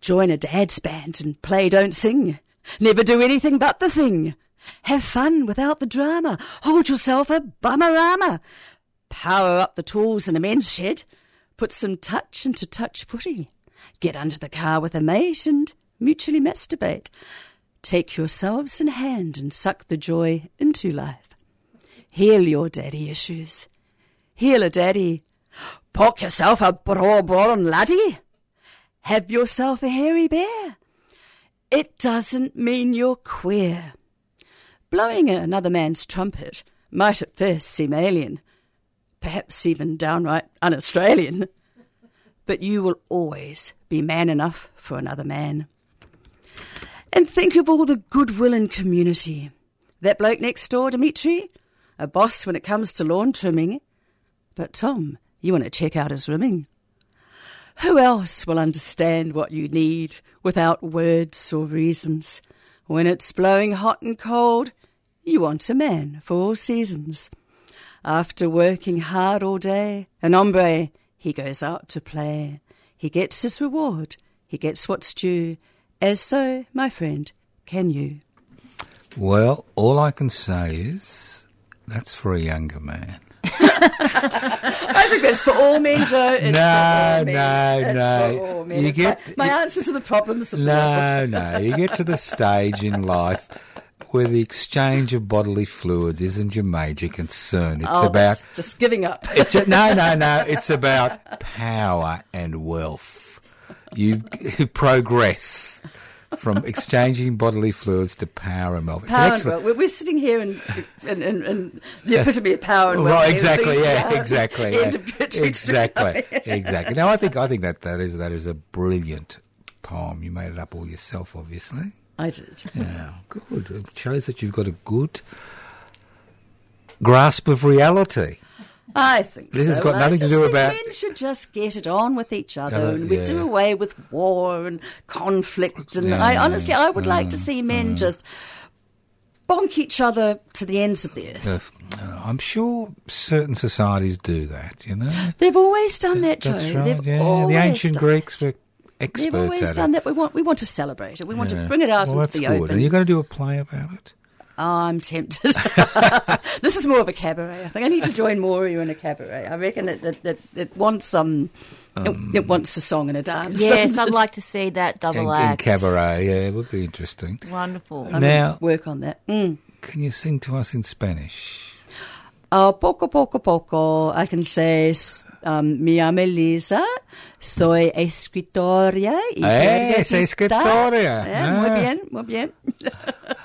Join a dad's band and play don't sing. Never do anything but the thing. Have fun without the drama. Hold yourself a bummerama. Power up the tools in a men's shed. Put some touch into touch footy. Get under the car with a mate and mutually masturbate. Take yourselves in hand and suck the joy into life. Heal your daddy issues. Heal a daddy. Pock yourself a braw brawn laddie. Have yourself a hairy bear. It doesn't mean you're queer. Blowing another man's trumpet might at first seem alien, perhaps even downright un Australian, but you will always be man enough for another man. And think of all the goodwill in community. That bloke next door, Dimitri, a boss when it comes to lawn trimming. But Tom, you want to check out his rimming. Who else will understand what you need without words or reasons? When it's blowing hot and cold, you want a man for all seasons. After working hard all day, an hombre, he goes out to play. He gets his reward, he gets what's due, as so, my friend, can you. Well, all I can say is that's for a younger man. I think that's for all men, Joe. It's No, for all men. no, It's no. For all men. You It's get- my, my you- answer to the problems No, no. You get to the stage in life where the exchange of bodily fluids isn't your major concern. It's Oh, about just giving up. It's a, no, no, no. It's about power and wealth. You progress from exchanging bodily fluids to power and wealth. It's Power and wealth. We're, sitting here and, in, in, in the epitome of power and wealth. Right, exactly, yeah, exactly, yeah. exactly, exactly. No, I think I think that that is that is a brilliant poem. You made it up all yourself, obviously. I did. Yeah, good. It shows that you've got a good grasp of reality. I think This so. has got nothing to do think about- Men should just get it on with each other, Other- and we yeah. do away with war and conflict. And mm. I honestly, I would like to mm. see men mm. just bonk each other to the ends of the earth. I'm sure certain societies do that. You know, They've always done that, Joe. that's right. Yeah, the ancient Greeks were experts They've always done it. that. We want, we want to celebrate it. We want Yeah. to bring it out well, into the good. open. And you're going to do a play about it. I'm tempted. this is more of a cabaret. I think I need to join more of you in a cabaret. I reckon it, it, it, it wants some. it, it wants a song and a dance. Yes, I'd like to see that double In, in cabaret, yeah, it would be interesting. Wonderful. I'm Now- work on that. Mm. Can you sing to us in Spanish? Uh, poco, poco, poco. I can say, s- um, mi llamo Lisa, soy escritoria. y Eh, es periodista. escritora. Eh, Muy Ah. bien, muy bien.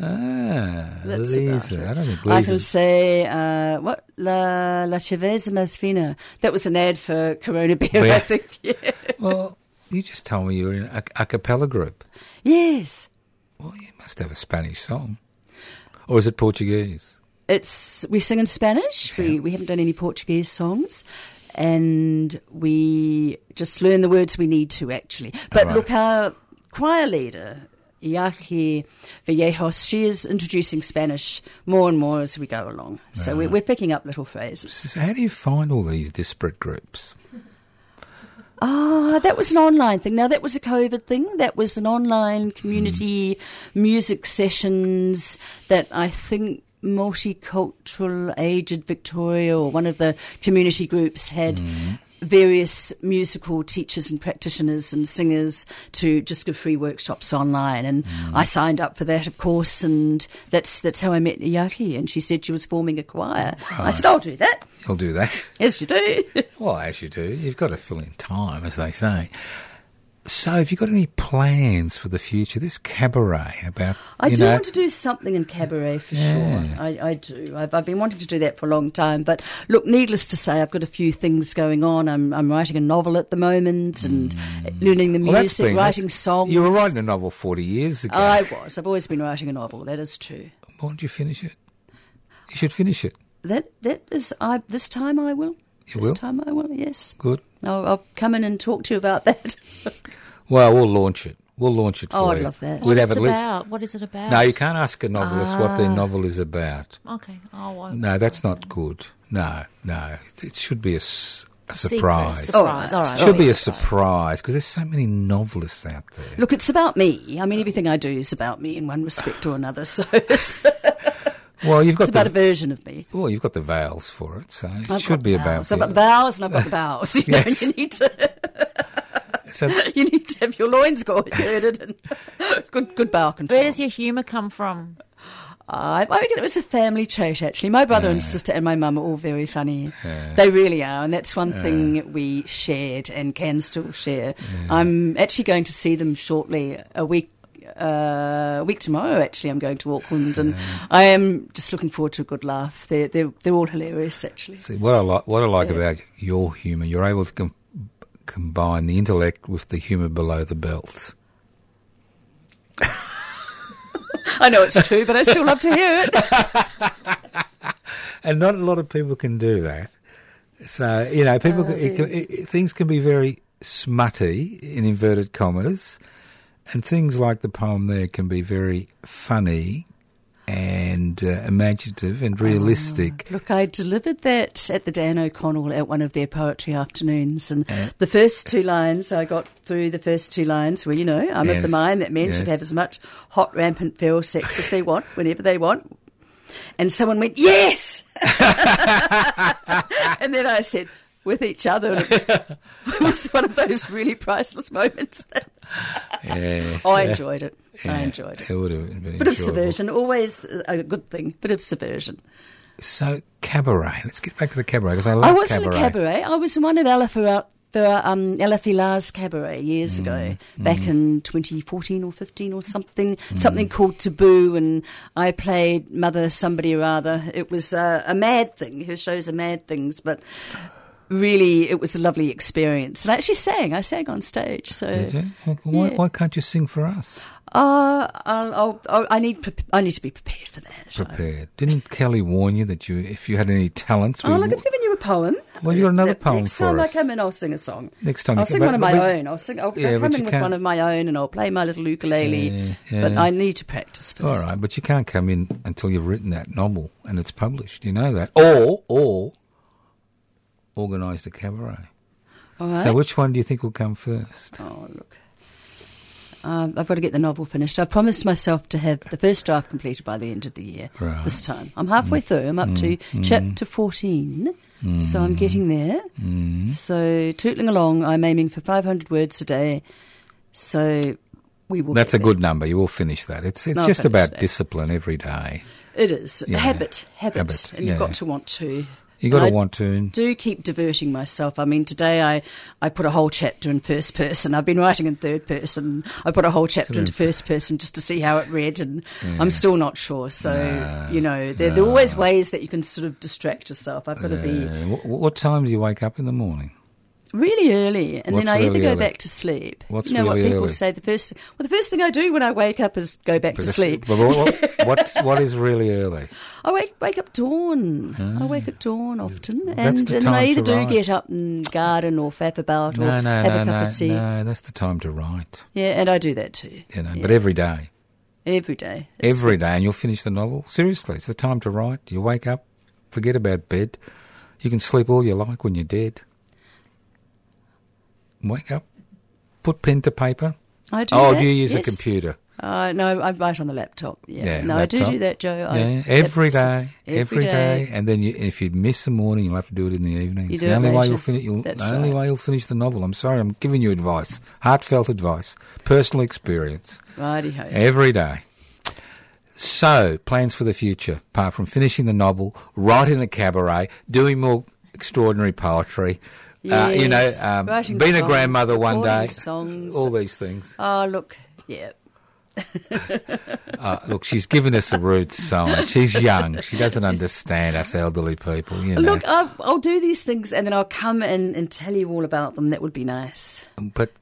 Ah, That's Lisa. I don't think I can say, uh, what? La, la cerveza más fina. That was an ad for Corona Beer. I think. Yeah. Well, you just told me you were in a, a cappella group. Yes. Well, you must have a Spanish song. Or is it Portuguese? It's we sing in Spanish. We we haven't done any Portuguese songs, and we just learn the words we need to actually. But Right. look, our choir leader. Iaki Vallejos, she is introducing Spanish more and more as we go along. So we're, we're picking up little phrases. So how do you find all these disparate groups? Ah, that was an online thing. Now that was a COVID thing. That was an online community music sessions that I think Multicultural Aged Victoria or one of the community groups had various musical teachers and practitioners and singers to just give free workshops online. And mm. I signed up for that, of course, and that's that's how I met Yaki. And she said she was forming a choir. I said, I'll do that. You'll do that. Yes, you do. Well, as you do, you've got to fill in time, as they say. So, have you got any plans for the future? This cabaret about I do know, want to do something in cabaret for Yeah. sure. I, I do. I've, I've been wanting to do that for a long time. But look, needless to say, I've got a few things going on. I'm, I'm writing a novel at the moment and learning the Mm. Well, music, been- writing songs. You were writing a novel forty years ago. I was. I've always been writing a novel. That is true. Why don't you finish it? You should finish it. That that is. I this time I will. You this will? time I will. Yes. Good. I'll, I'll come in and talk to you about that. Well, we'll launch it. We'll launch it for Oh, I'd you. love that. What We'd is have it least. about? What is it about? No, you can't ask a novelist what Ah. their novel is about. Okay. Oh, I. No, that's not good. No, no. It, it should be a, Secret, surprise. Surprise. Oh, All right. It should be a right. surprise because there's so many novelists out there. Look, it's about me. I mean, everything I do is about me in one respect or another. So it's, Well, you've got it's about a version of me. well, you've got the vowels for it, so it I've should be the about. vowels. I've got the you. vowels and I've got the vowels. You, know, you need to So you need to have your loins girded and good good bowel control. Where does your humour come from? I, I reckon it was a family trait, actually. My brother and sister and my mum are all very funny. They really are, and that's one thing we shared and can still share. I'm actually going to see them shortly, a week. Uh, a week tomorrow, actually, I'm going to Auckland, and I am just looking forward to a good laugh. They're they're, they're all hilarious, actually. See, what I like, what I like about your humour, you're able to com- combine the intellect with the humour below the belt. I know it's true, but I still love to hear it. and not a lot of people can do that. So you know, people Oh, it, it, it- things can be very smutty in inverted commas, and things like the poem there can be very funny and uh, imaginative and realistic. Look, I delivered that at the Dan O'Connell at one of their poetry afternoons, and the first two lines I got through the first two lines were, you know, I'm of the mind that men should have as much hot, rampant, feral sex as they want, whenever they want. And someone went, yes! and then I said, with each other. And it, was, it was one of those really priceless moments. Yes. I yeah. enjoyed it. I enjoyed it. It would have been Bit of subversion, always a good thing. Bit of subversion. So cabaret. Let's get back to the cabaret because I love I was cabaret. in a cabaret. I was in one of Ella for, for um, Ella Filar's cabaret years Mm, ago, back in 2014 or 15 or something, Mm. something called Taboo, and I played Mother Somebody or Other. It was uh, a mad thing. Her shows are mad things, but really it was a lovely experience. And I actually sang. I sang on stage. So Did you? Well, Why, Yeah. why can't you sing for us? uh, I'll, I'll, I'll, I need pre- I need to be prepared for that. Prepared. Didn't Kelly warn you that you, if you had any talents, Oh, look, I've given you a poem. Well, you got another The poem Next time us. I come in, I'll sing a song. Next time I'll sing one of my but- own. I'll sing. I'll, Yeah, I'll come in with can't- one of my own, and I'll play my little ukulele. Yeah, But. I need to practice first. right, but you can't come in until you've written that novel and it's published. You know that, or or organised a cabaret. All right. So which one do you think will come first? Oh, look. Um, I've got to get the novel finished. I've promised myself to have the first draft completed by the end of the year. Right. Mm. This time, I'm halfway through. I'm up to chapter 14, so I'm getting there. Mm. So tootling along, I'm aiming for 500 words a day. So we will. That's a there. good number. You will finish that. It's it's I'll just about that. discipline every day. It is Yeah. habit, habit, Habit, and you've got to want to. You got to I want to. Do keep diverting myself. I mean, today I, I put a whole chapter in first person. I've been writing in third person. I put a whole chapter into first person just to see how it read, and I'm still not sure. So you know, there, there are always ways that you can sort of distract yourself. I've got to be what, what time do you wake up in the morning? Really early, and What's then I either go early? back to sleep. What's you know what people early? say? The first, well, the first thing I do when I wake up is go back to sleep. But what, what, what, is really early? I wake wake up dawn. I ah. wake up dawn often, and, the and then I either do write. get up and garden or faff about or No, no, have no, a cup no, of tea. no. That's the time to write. Yeah, and I do that too. You know, Yeah. but every day, every day. It's every day, and you'll finish the novel. Seriously, it's the time to write. You wake up, forget about bed. You can sleep all you like when you're dead. Wake up, put pen to paper. I do Oh, that, do you use yes. a computer? Uh, no, I write on the laptop. Yeah, Yeah, no, I do do that, Joe. I, Yeah, every day, every day, and then you, if you miss the morning, you'll have to do it in the evening. You It's do the only way you'll finish. You'll, the only right. way you'll finish the novel. I'm sorry, I'm giving you advice, heartfelt advice, personal experience. Righty ho. Every day. So, plans for the future, apart from finishing the novel, writing a cabaret, doing more extraordinary poetry, uh, you know, Yes, um, being a grandmother one day, songs. all these things. Oh, look, yeah. Uh, look, she's given us a rude sign. She's young. She doesn't understand us elderly people. You know. Look, I'll, I'll do these things and then I'll come and, and tell you all about them. That would be nice. But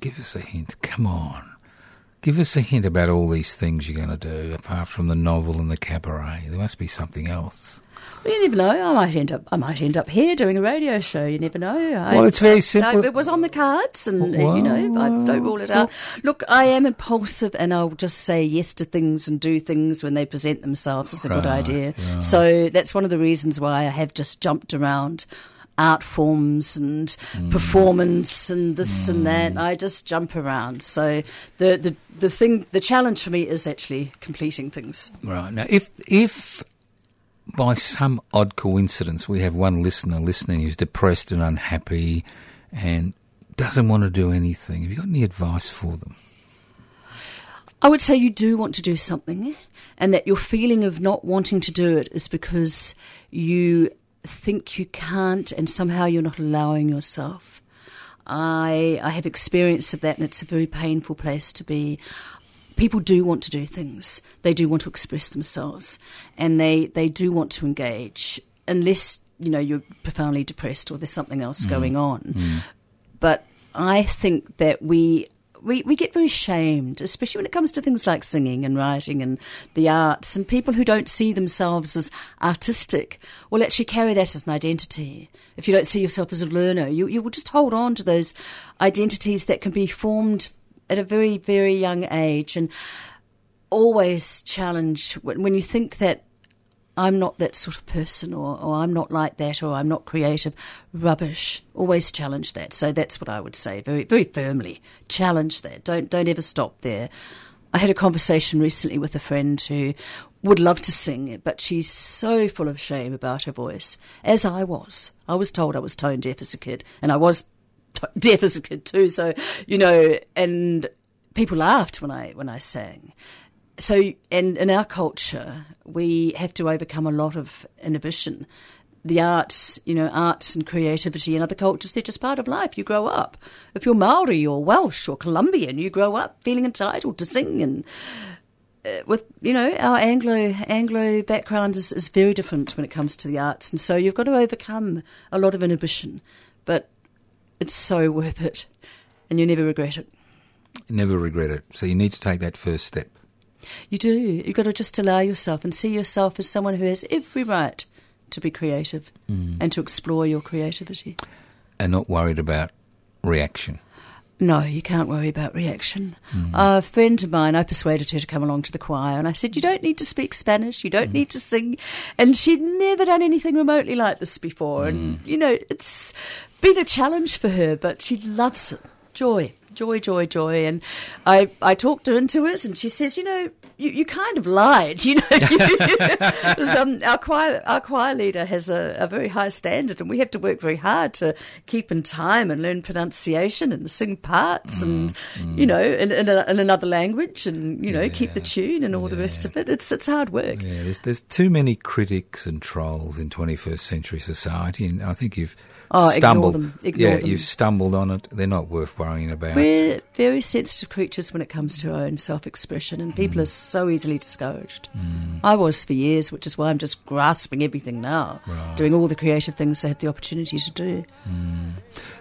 give us a hint. Come on. Give us a hint about all these things you're going to do, apart from the novel and the cabaret. There must be something else. Well, you never know. I might end up. I might end up here doing a radio show. You never know. I, Well, it's very simple. It was on the cards, and uh, you know, I don't rule it out. Look, I am impulsive, and I'll just say yes to things and do things when they present themselves. It's a good idea. right. So that's one of the reasons why I have just jumped around art forms and Mm. performance and this and that. I just jump around. So the, the the thing, the challenge for me is actually completing things. Right. Now, if, if by some odd coincidence we have one listener listening who's depressed and unhappy and doesn't want to do anything, have you got any advice for them? I would say you do want to do something, and that your feeling of not wanting to do it is because you think you can't, and somehow you're not allowing yourself. I I have experience of that, and it's a very painful place to be. People do want to do things. They do want to express themselves, and they they do want to engage, unless you know you're profoundly depressed or there's something else mm. going on. Mm. But I think that we, we we get very shamed, especially when it comes to things like singing and writing and the arts. And people who don't see themselves as artistic will actually carry that as an identity. If you don't see yourself as a learner, you you will just hold on to those identities that can be formed at a very very young age and always challenge when, when you think that I'm not that sort of person, or, or I'm not like that, or I'm not creative. Rubbish. Always challenge that. So that's what I would say, very, very firmly. Challenge that. Don't, don't ever stop there. I had a conversation recently with a friend who would love to sing, but she's so full of shame about her voice, as I was. I was told I was tone deaf as a kid, and I was t- deaf as a kid too. So you know, and people laughed when I when I sang. So, and in our culture, we have to overcome a lot of inhibition. The arts, you know, arts and creativity in other cultures, they're just part of life. You grow up. If you're Maori or Welsh or Colombian, you grow up feeling entitled to sing and uh, with you know our Anglo Anglo background is, is very different when it comes to the arts, and so you've got to overcome a lot of inhibition, but it's so worth it, and you never regret it. Never regret it. So you need to take that first step. You do. You've got to just allow yourself and see yourself as someone who has every right to be creative mm. and to explore your creativity. And not worried about reaction. No, you can't worry about reaction. Mm. A friend of mine, I persuaded her to come along to the choir, and I said, You don't need to speak Spanish, you don't mm. need to sing. And she'd never done anything remotely like this before. And, you know, it's been a challenge for her, but she loves it. Joy. Joy, joy, joy, and I, I talked her into it, and she says, "You know, you, you kind of lied. You know, um, our choir our choir leader has a, a very high standard, and we have to work very hard to keep in time and learn pronunciation and sing parts, and you know, in, in, a, in another language, and you know, keep the tune and all the rest of it. It's it's hard work. Yeah, there's there's too many critics and trolls in 21st century society, and I think you've Oh, ignore stumbled. them, ignore yeah, them. you've stumbled on it. They're not worth worrying about. We're very sensitive creatures when it comes to our own self expression, and people mm. are so easily discouraged. Mm. I was for years, which is why I'm just grasping everything now, doing all the creative things I had the opportunity to do. Mm.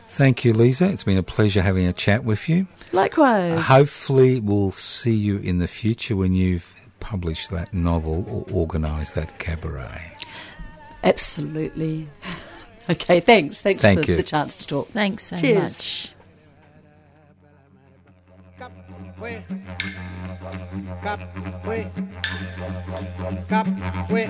Thank you, Lisa. It's been a pleasure having a chat with you. Likewise. Hopefully, we'll see you in the future when you've published that novel or organised that cabaret. Absolutely. Okay, thanks. Thanks Thank for you. the chance to talk. Thanks so Cheers. much. Capue.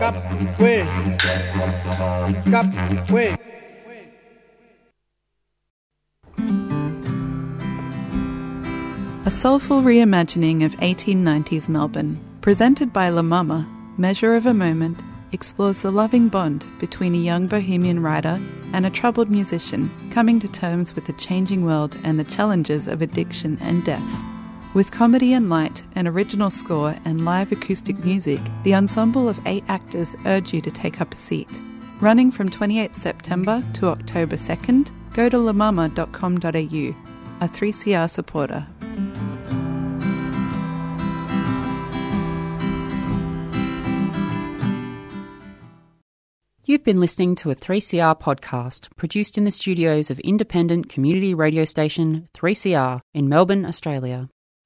Capue. Capue. A soulful reimagining of 1890s Melbourne, presented by La Mama, Measure of a Moment, explores the loving bond between a young bohemian writer and a troubled musician coming to terms with the changing world and the challenges of addiction and death. With comedy and light, an original score, and live acoustic music, the ensemble of eight actors urge you to take up a seat. Running from 28th September to October 2nd, go to lamama.com.au, a 3CR supporter. You've been listening to a 3CR podcast produced in the studios of independent community radio station 3CR in Melbourne, Australia.